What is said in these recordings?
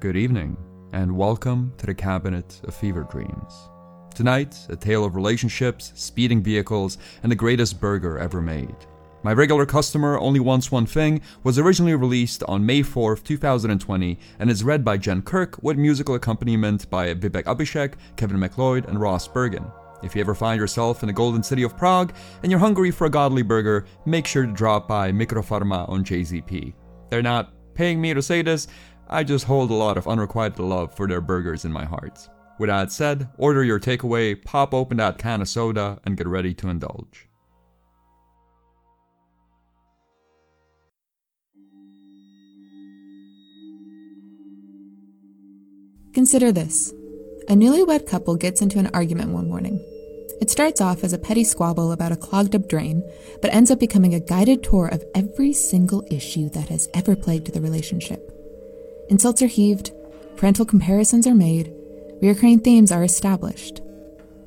Good evening, and welcome to the Cabinet of Fever Dreams. Tonight, a tale of relationships, speeding vehicles, and the greatest burger ever made. My regular customer Only Wants One Thing was originally released on May 4th, 2020, and is read by Jenn Kirk with musical accompaniment by Vivek Abhishek, Kevin MacLeod, and Ross Bergen. If you ever find yourself in the golden city of Prague and you're hungry for a godly burger, make sure to drop by Mikropharma on JZP. They're not paying me to say this, I just hold a lot of unrequited love for their burgers in my heart. With that said, order your takeaway, pop open that can of soda, and get ready to indulge. Consider this. A newlywed couple gets into an argument one morning. It starts off as a petty squabble about a clogged up drain, but ends up becoming a guided tour of every single issue that has ever plagued the relationship. Insults are heaved, parental comparisons are made, recurring themes are established.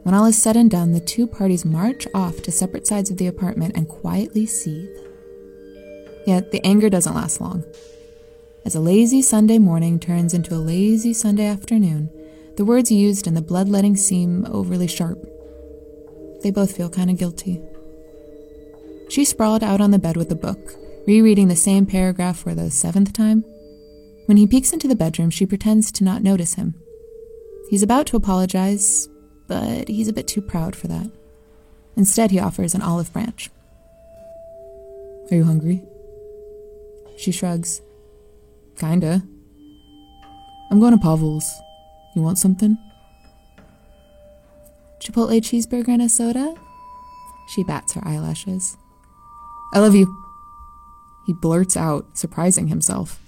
When all is said and done, the two parties march off to separate sides of the apartment and quietly seethe. Yet the anger doesn't last long. As a lazy Sunday morning turns into a lazy Sunday afternoon, the words used and the bloodletting seem overly sharp. They both feel kind of guilty. She sprawled out on the bed with a book, rereading the same paragraph for the seventh time. When he peeks into the bedroom, she pretends to not notice him. He's about to apologize, but he's a bit too proud for that. Instead, he offers an olive branch. Are you hungry? She shrugs. Kinda. I'm going to Pavel's. You want something? Chipotle cheeseburger and a soda? She bats her eyelashes. I love you. He blurts out, surprising himself.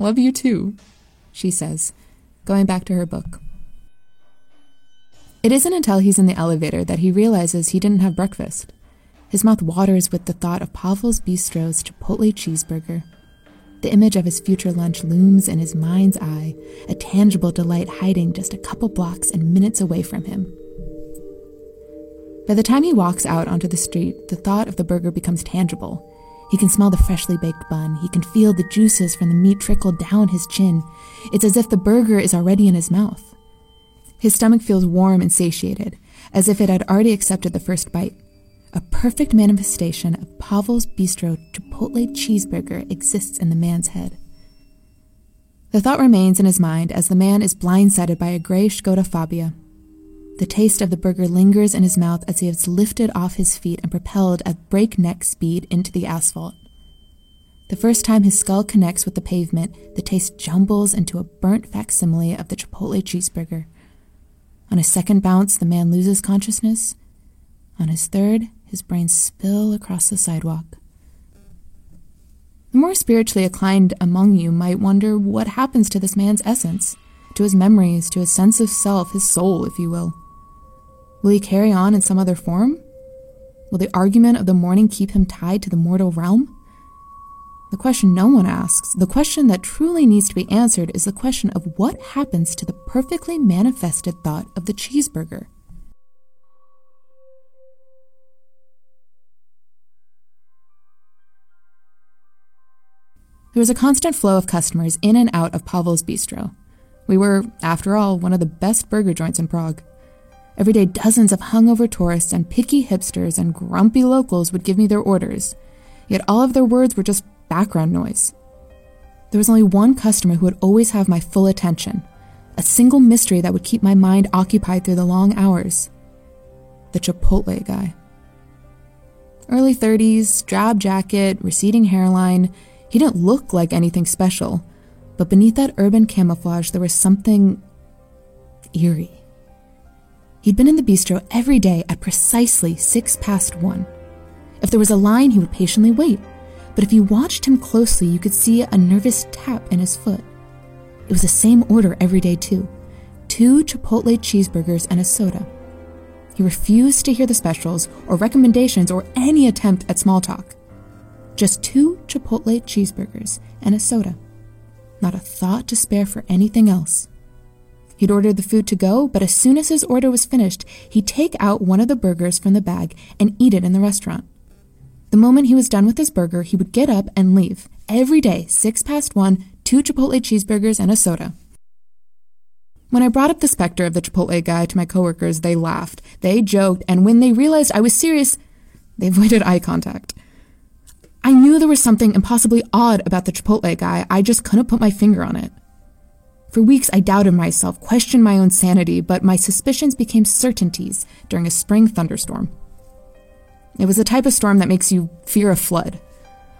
Love you too, she says, going back to her book. It isn't until he's in the elevator that he realizes he didn't have breakfast. His mouth waters with the thought of Pavel's Bistro's Chipotle cheeseburger. The image of his future lunch looms in his mind's eye, a tangible delight hiding just a couple blocks and minutes away from him. By the time he walks out onto the street, the thought of the burger becomes tangible. He can smell the freshly baked bun. He can feel the juices from the meat trickle down his chin. It's as if the burger is already in his mouth. His stomach feels warm and satiated, as if it had already accepted the first bite. A perfect manifestation of Pavel's Bistro Chipotle cheeseburger exists in the man's head. The thought remains in his mind as the man is blindsided by a gray Skoda Fabia. The taste of the burger lingers in his mouth as he is lifted off his feet and propelled at breakneck speed into the asphalt. The first time his skull connects with the pavement, the taste jumbles into a burnt facsimile of the Chipotle cheeseburger. On his second bounce, the man loses consciousness. On his third, his brains spill across the sidewalk. The more spiritually inclined among you might wonder what happens to this man's essence, to his memories, to his sense of self, his soul, if you will. Will he carry on in some other form? Will the argument of the morning keep him tied to the mortal realm? The question no one asks, the question that truly needs to be answered, is the question of what happens to the perfectly manifested thought of the cheeseburger. There was a constant flow of customers in and out of Pavel's Bistro. We were, after all, one of the best burger joints in Prague. Every day, dozens of hungover tourists and picky hipsters and grumpy locals would give me their orders, yet all of their words were just background noise. There was only one customer who would always have my full attention, a single mystery that would keep my mind occupied through the long hours the Chipotle guy. Early 30s, drab jacket, receding hairline, he didn't look like anything special, but beneath that urban camouflage, there was something eerie. He'd been in the bistro every day at precisely six past one. If there was a line, he would patiently wait, but if you watched him closely, you could see a nervous tap in his foot. It was the same order every day, too two Chipotle cheeseburgers and a soda. He refused to hear the specials or recommendations or any attempt at small talk. Just two Chipotle cheeseburgers and a soda. Not a thought to spare for anything else. He'd ordered the food to go, but as soon as his order was finished, he'd take out one of the burgers from the bag and eat it in the restaurant. The moment he was done with his burger, he would get up and leave. Every day, six past one, two Chipotle cheeseburgers, and a soda. When I brought up the specter of the Chipotle guy to my coworkers, they laughed, they joked, and when they realized I was serious, they avoided eye contact. I knew there was something impossibly odd about the Chipotle guy, I just couldn't put my finger on it. For weeks, I doubted myself, questioned my own sanity, but my suspicions became certainties during a spring thunderstorm. It was the type of storm that makes you fear a flood.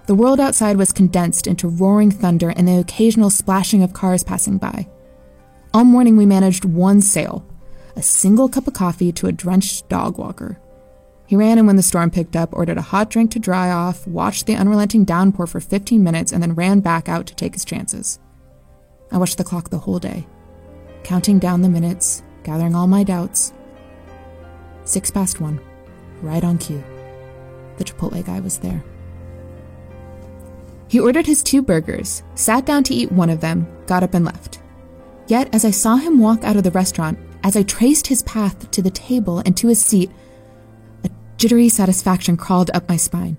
The world outside was condensed into roaring thunder and the occasional splashing of cars passing by. All morning, we managed one sale a single cup of coffee to a drenched dog walker. He ran in when the storm picked up, ordered a hot drink to dry off, watched the unrelenting downpour for 15 minutes, and then ran back out to take his chances. I watched the clock the whole day, counting down the minutes, gathering all my doubts. Six past one, right on cue. The Chipotle guy was there. He ordered his two burgers, sat down to eat one of them, got up and left. Yet, as I saw him walk out of the restaurant, as I traced his path to the table and to his seat, a Jittery satisfaction crawled up my spine.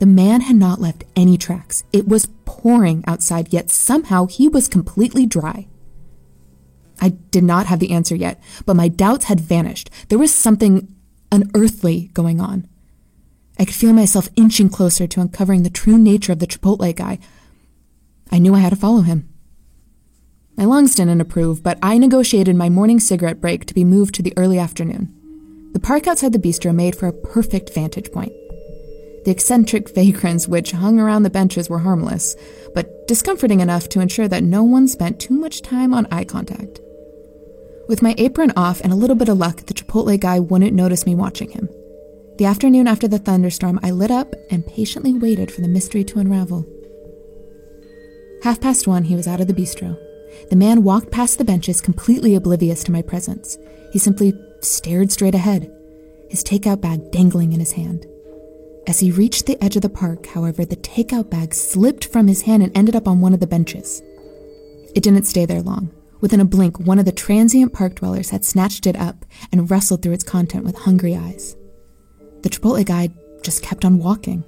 The man had not left any tracks. It was pouring outside, yet somehow he was completely dry. I did not have the answer yet, but my doubts had vanished. There was something unearthly going on. I could feel myself inching closer to uncovering the true nature of the Chipotle guy. I knew I had to follow him. My lungs didn't approve, but I negotiated my morning cigarette break to be moved to the early afternoon. The park outside the bistro made for a perfect vantage point. The eccentric vagrants which hung around the benches were harmless, but discomforting enough to ensure that no one spent too much time on eye contact. With my apron off and a little bit of luck, the Chipotle guy wouldn't notice me watching him. The afternoon after the thunderstorm, I lit up and patiently waited for the mystery to unravel. Half past one, he was out of the bistro. The man walked past the benches, completely oblivious to my presence. He simply stared straight ahead, his takeout bag dangling in his hand. As he reached the edge of the park, however, the takeout bag slipped from his hand and ended up on one of the benches. It didn't stay there long. Within a blink, one of the transient park dwellers had snatched it up and wrestled through its content with hungry eyes. The Chipotle guide just kept on walking.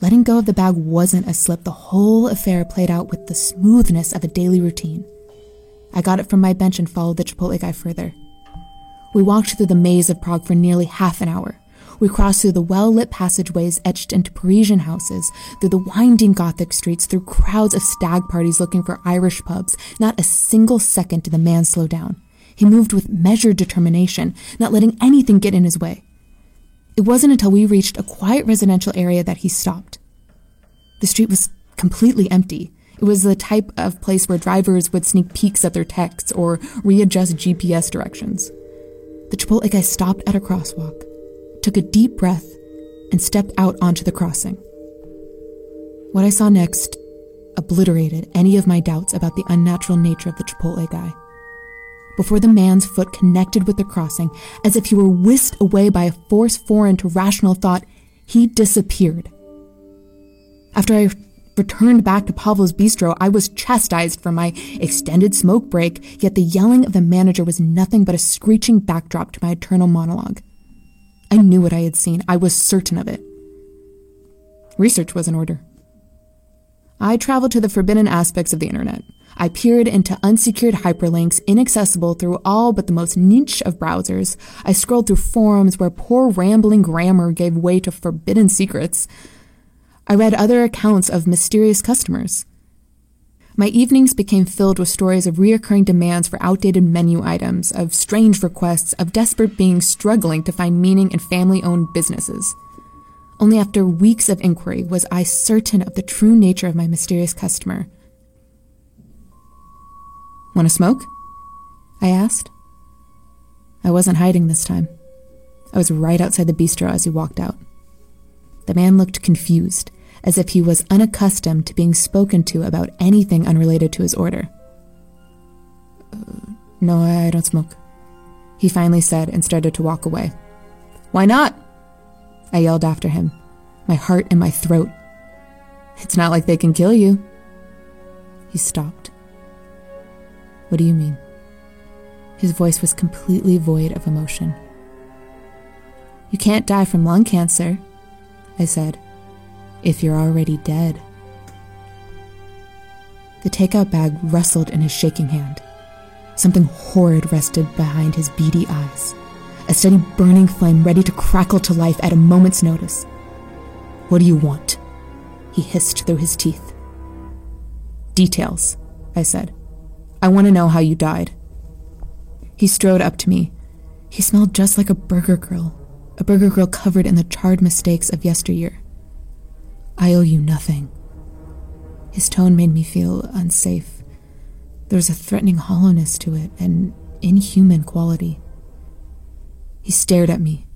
Letting go of the bag wasn't a slip. The whole affair played out with the smoothness of a daily routine. I got it from my bench and followed the Chipotle guy further. We walked through the maze of Prague for nearly half an hour. We crossed through the well lit passageways etched into Parisian houses, through the winding Gothic streets, through crowds of stag parties looking for Irish pubs. Not a single second did the man slow down. He moved with measured determination, not letting anything get in his way. It wasn't until we reached a quiet residential area that he stopped. The street was completely empty. It was the type of place where drivers would sneak peeks at their texts or readjust GPS directions. The Chipotle guy stopped at a crosswalk, took a deep breath, and stepped out onto the crossing. What I saw next obliterated any of my doubts about the unnatural nature of the Chipotle guy. Before the man's foot connected with the crossing, as if he were whisked away by a force foreign to rational thought, he disappeared. After I returned back to Pavel's bistro, I was chastised for my extended smoke break, yet the yelling of the manager was nothing but a screeching backdrop to my eternal monologue. I knew what I had seen, I was certain of it. Research was in order. I traveled to the forbidden aspects of the internet. I peered into unsecured hyperlinks inaccessible through all but the most niche of browsers. I scrolled through forums where poor rambling grammar gave way to forbidden secrets. I read other accounts of mysterious customers. My evenings became filled with stories of reoccurring demands for outdated menu items, of strange requests, of desperate beings struggling to find meaning in family owned businesses. Only after weeks of inquiry was I certain of the true nature of my mysterious customer. Want to smoke? I asked. I wasn't hiding this time. I was right outside the bistro as he walked out. The man looked confused, as if he was unaccustomed to being spoken to about anything unrelated to his order. Uh, no, I don't smoke, he finally said and started to walk away. Why not? I yelled after him, my heart in my throat. It's not like they can kill you. He stopped. What do you mean? His voice was completely void of emotion. You can't die from lung cancer, I said if you're already dead. The takeout bag rustled in his shaking hand. Something horrid rested behind his beady eyes, a steady burning flame ready to crackle to life at a moment's notice. What do you want? He hissed through his teeth. Details, I said. I want to know how you died. He strode up to me. He smelled just like a burger grill, a burger grill covered in the charred mistakes of yesteryear. I owe you nothing. His tone made me feel unsafe. There was a threatening hollowness to it, an inhuman quality. He stared at me,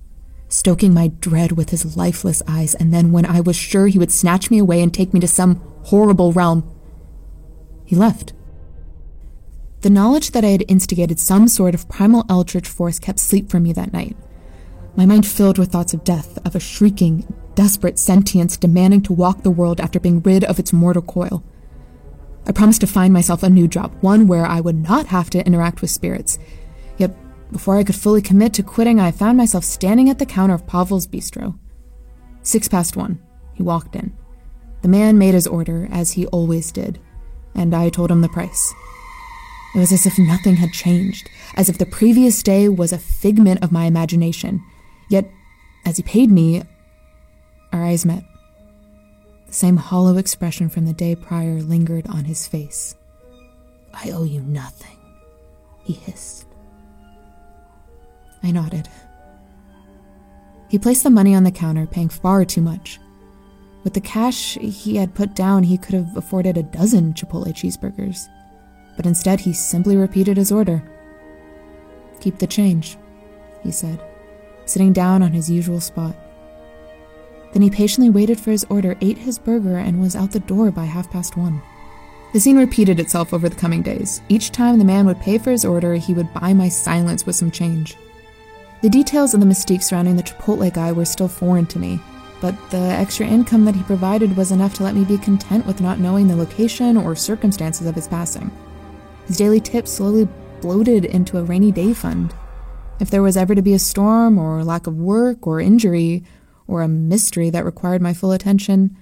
stoking my dread with his lifeless eyes, and then, when I was sure he would snatch me away and take me to some horrible realm, he left. The knowledge that I had instigated some sort of primal eldritch force kept sleep from me that night. My mind filled with thoughts of death, of a shrieking, desperate sentience demanding to walk the world after being rid of its mortal coil. I promised to find myself a new job, one where I would not have to interact with spirits. Yet, before I could fully commit to quitting, I found myself standing at the counter of Pavel's bistro. Six past one. He walked in. The man made his order, as he always did, and I told him the price. It was as if nothing had changed, as if the previous day was a figment of my imagination. Yet, as he paid me, our eyes met. The same hollow expression from the day prior lingered on his face. I owe you nothing, he hissed. I nodded. He placed the money on the counter, paying far too much. With the cash he had put down, he could have afforded a dozen Chipotle cheeseburgers but instead he simply repeated his order. Keep the change, he said, sitting down on his usual spot. Then he patiently waited for his order, ate his burger, and was out the door by half past one. The scene repeated itself over the coming days. Each time the man would pay for his order, he would buy my silence with some change. The details of the mystique surrounding the Chipotle guy were still foreign to me, but the extra income that he provided was enough to let me be content with not knowing the location or circumstances of his passing. His daily tips slowly bloated into a rainy day fund. If there was ever to be a storm, or lack of work, or injury, or a mystery that required my full attention,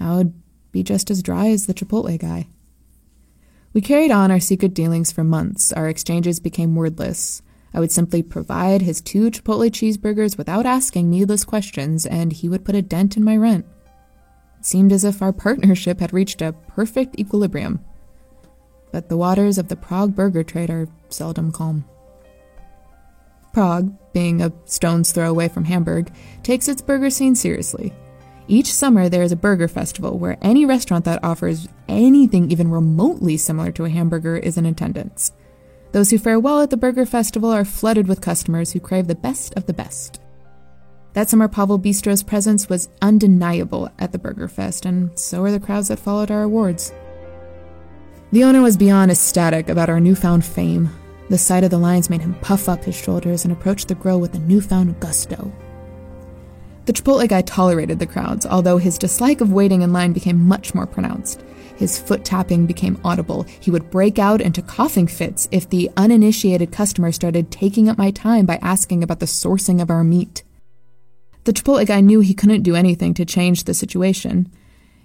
I would be just as dry as the Chipotle guy. We carried on our secret dealings for months. Our exchanges became wordless. I would simply provide his two Chipotle cheeseburgers without asking needless questions, and he would put a dent in my rent. It seemed as if our partnership had reached a perfect equilibrium but the waters of the Prague burger trade are seldom calm. Prague, being a stone's throw away from Hamburg, takes its burger scene seriously. Each summer, there is a burger festival where any restaurant that offers anything even remotely similar to a hamburger is in attendance. Those who fare well at the burger festival are flooded with customers who crave the best of the best. That summer, Pavel Bistro's presence was undeniable at the Burger Fest, and so were the crowds that followed our awards. The owner was beyond ecstatic about our newfound fame. The sight of the lions made him puff up his shoulders and approach the grill with a newfound gusto. The Chipotle guy tolerated the crowds, although his dislike of waiting in line became much more pronounced. His foot tapping became audible. He would break out into coughing fits if the uninitiated customer started taking up my time by asking about the sourcing of our meat. The Chipotle guy knew he couldn't do anything to change the situation.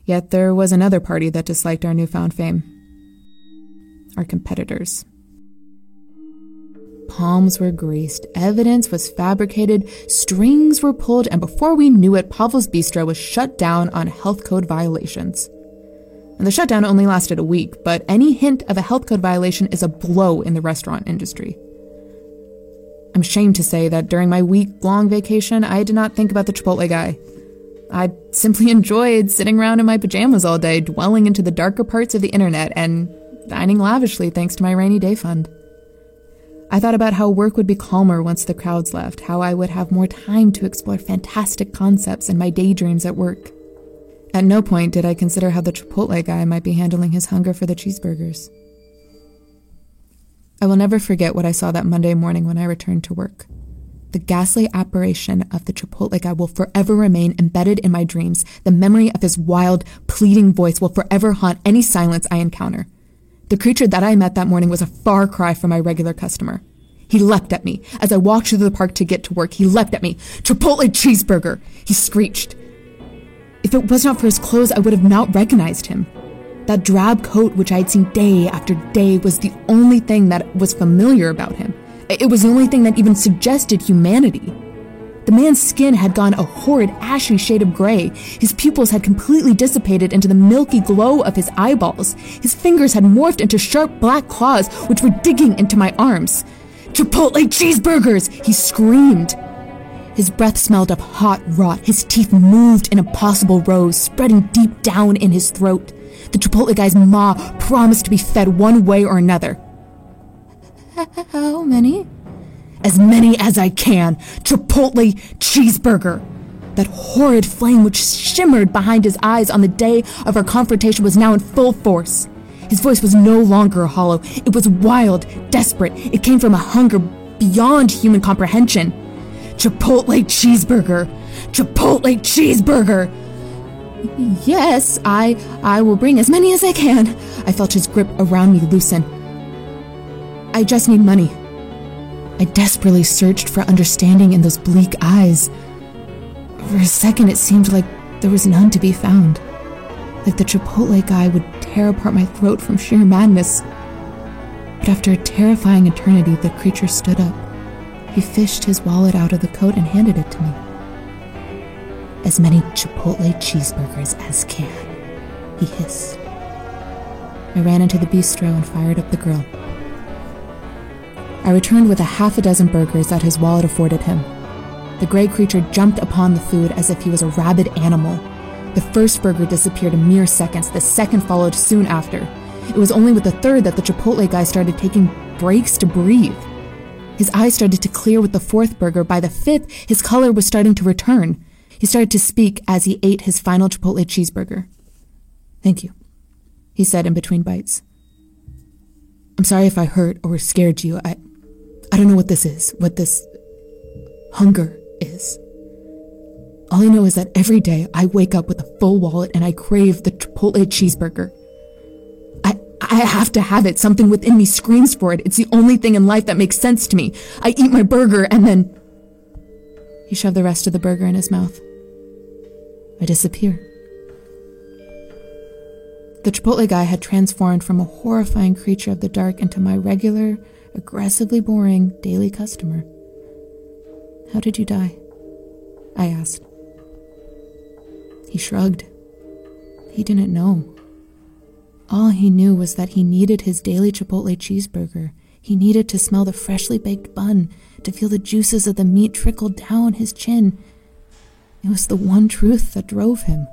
Yet there was another party that disliked our newfound fame our competitors. Palms were greased, evidence was fabricated, strings were pulled, and before we knew it, Pavel's Bistro was shut down on health code violations. And the shutdown only lasted a week, but any hint of a health code violation is a blow in the restaurant industry. I'm ashamed to say that during my week long vacation, I did not think about the Chipotle guy. I simply enjoyed sitting around in my pajamas all day, dwelling into the darker parts of the internet and dining lavishly thanks to my rainy day fund. I thought about how work would be calmer once the crowds left, how I would have more time to explore fantastic concepts in my daydreams at work. At no point did I consider how the Chipotle guy might be handling his hunger for the cheeseburgers. I will never forget what I saw that Monday morning when I returned to work. The ghastly apparition of the Chipotle guy will forever remain embedded in my dreams. The memory of his wild, pleading voice will forever haunt any silence I encounter. The creature that I met that morning was a far cry from my regular customer. He leapt at me. As I walked through the park to get to work, he leapt at me. Chipotle cheeseburger! He screeched. If it was not for his clothes, I would have not recognized him. That drab coat, which I had seen day after day, was the only thing that was familiar about him. It was the only thing that even suggested humanity. The man's skin had gone a horrid, ashy shade of gray. His pupils had completely dissipated into the milky glow of his eyeballs. His fingers had morphed into sharp black claws, which were digging into my arms. Chipotle cheeseburgers! He screamed. His breath smelled of hot rot. His teeth moved in impossible rows, spreading deep down in his throat. The Chipotle guy's maw promised to be fed one way or another. How many? As many as I can. Chipotle cheeseburger. That horrid flame which shimmered behind his eyes on the day of our confrontation was now in full force. His voice was no longer hollow. It was wild, desperate. It came from a hunger beyond human comprehension. Chipotle cheeseburger. Chipotle cheeseburger. Yes, I I will bring as many as I can. I felt his grip around me loosen. I just need money. I desperately searched for understanding in those bleak eyes. For a second, it seemed like there was none to be found. Like the Chipotle guy would tear apart my throat from sheer madness. But after a terrifying eternity, the creature stood up. He fished his wallet out of the coat and handed it to me. As many Chipotle cheeseburgers as can, he hissed. I ran into the bistro and fired up the grill. I returned with a half a dozen burgers that his wallet afforded him. The gray creature jumped upon the food as if he was a rabid animal. The first burger disappeared in mere seconds, the second followed soon after. It was only with the third that the Chipotle guy started taking breaks to breathe. His eyes started to clear with the fourth burger. By the fifth, his color was starting to return. He started to speak as he ate his final Chipotle cheeseburger. Thank you, he said in between bites. I'm sorry if I hurt or scared you. I, I don't know what this is, what this hunger is. All I know is that every day I wake up with a full wallet and I crave the Chipotle cheeseburger. I, I have to have it. Something within me screams for it. It's the only thing in life that makes sense to me. I eat my burger and then. He shoved the rest of the burger in his mouth. I disappear. The Chipotle guy had transformed from a horrifying creature of the dark into my regular, aggressively boring daily customer. How did you die? I asked. He shrugged. He didn't know. All he knew was that he needed his daily Chipotle cheeseburger. He needed to smell the freshly baked bun, to feel the juices of the meat trickle down his chin. It was the one truth that drove him.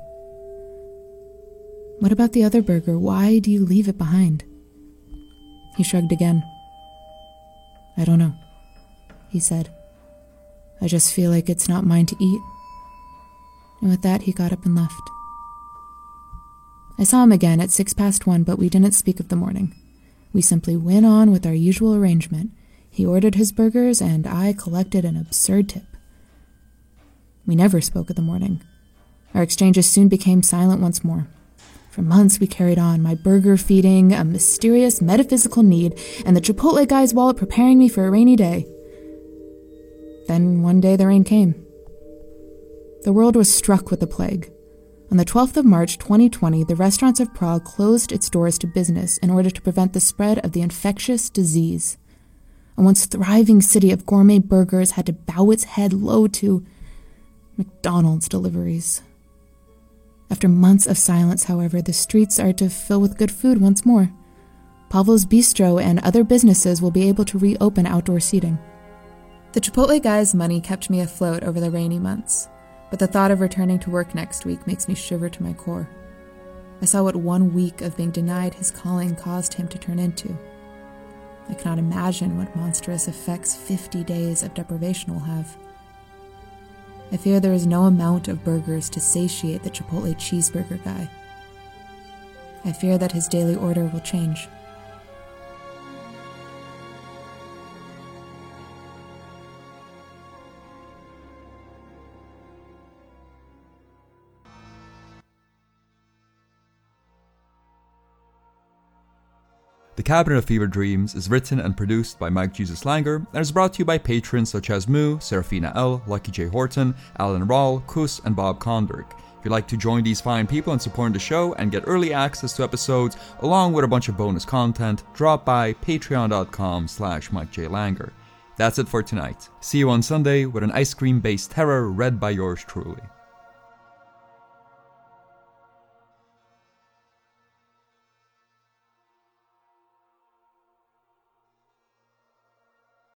What about the other burger? Why do you leave it behind? He shrugged again. I don't know, he said. I just feel like it's not mine to eat. And with that, he got up and left. I saw him again at six past one, but we didn't speak of the morning. We simply went on with our usual arrangement. He ordered his burgers, and I collected an absurd tip. We never spoke of the morning. Our exchanges soon became silent once more. For months we carried on, my burger feeding a mysterious metaphysical need, and the Chipotle guy's wallet preparing me for a rainy day. Then one day the rain came. The world was struck with the plague. On the 12th of March 2020, the restaurants of Prague closed its doors to business in order to prevent the spread of the infectious disease. A once thriving city of gourmet burgers had to bow its head low to McDonald's deliveries. After months of silence, however, the streets are to fill with good food once more. Pavel's Bistro and other businesses will be able to reopen outdoor seating. The Chipotle guy's money kept me afloat over the rainy months, but the thought of returning to work next week makes me shiver to my core. I saw what one week of being denied his calling caused him to turn into. I cannot imagine what monstrous effects 50 days of deprivation will have. I fear there is no amount of burgers to satiate the Chipotle cheeseburger guy. I fear that his daily order will change. The Cabinet of Fever Dreams is written and produced by Mike Jesus Langer and is brought to you by patrons such as Moo, Serafina L, Lucky J. Horton, Alan Rawl, Kus, and Bob Konderk. If you'd like to join these fine people in supporting the show and get early access to episodes along with a bunch of bonus content, drop by patreon.com slash Mike J. Langer. That's it for tonight. See you on Sunday with an ice cream based terror read by yours truly.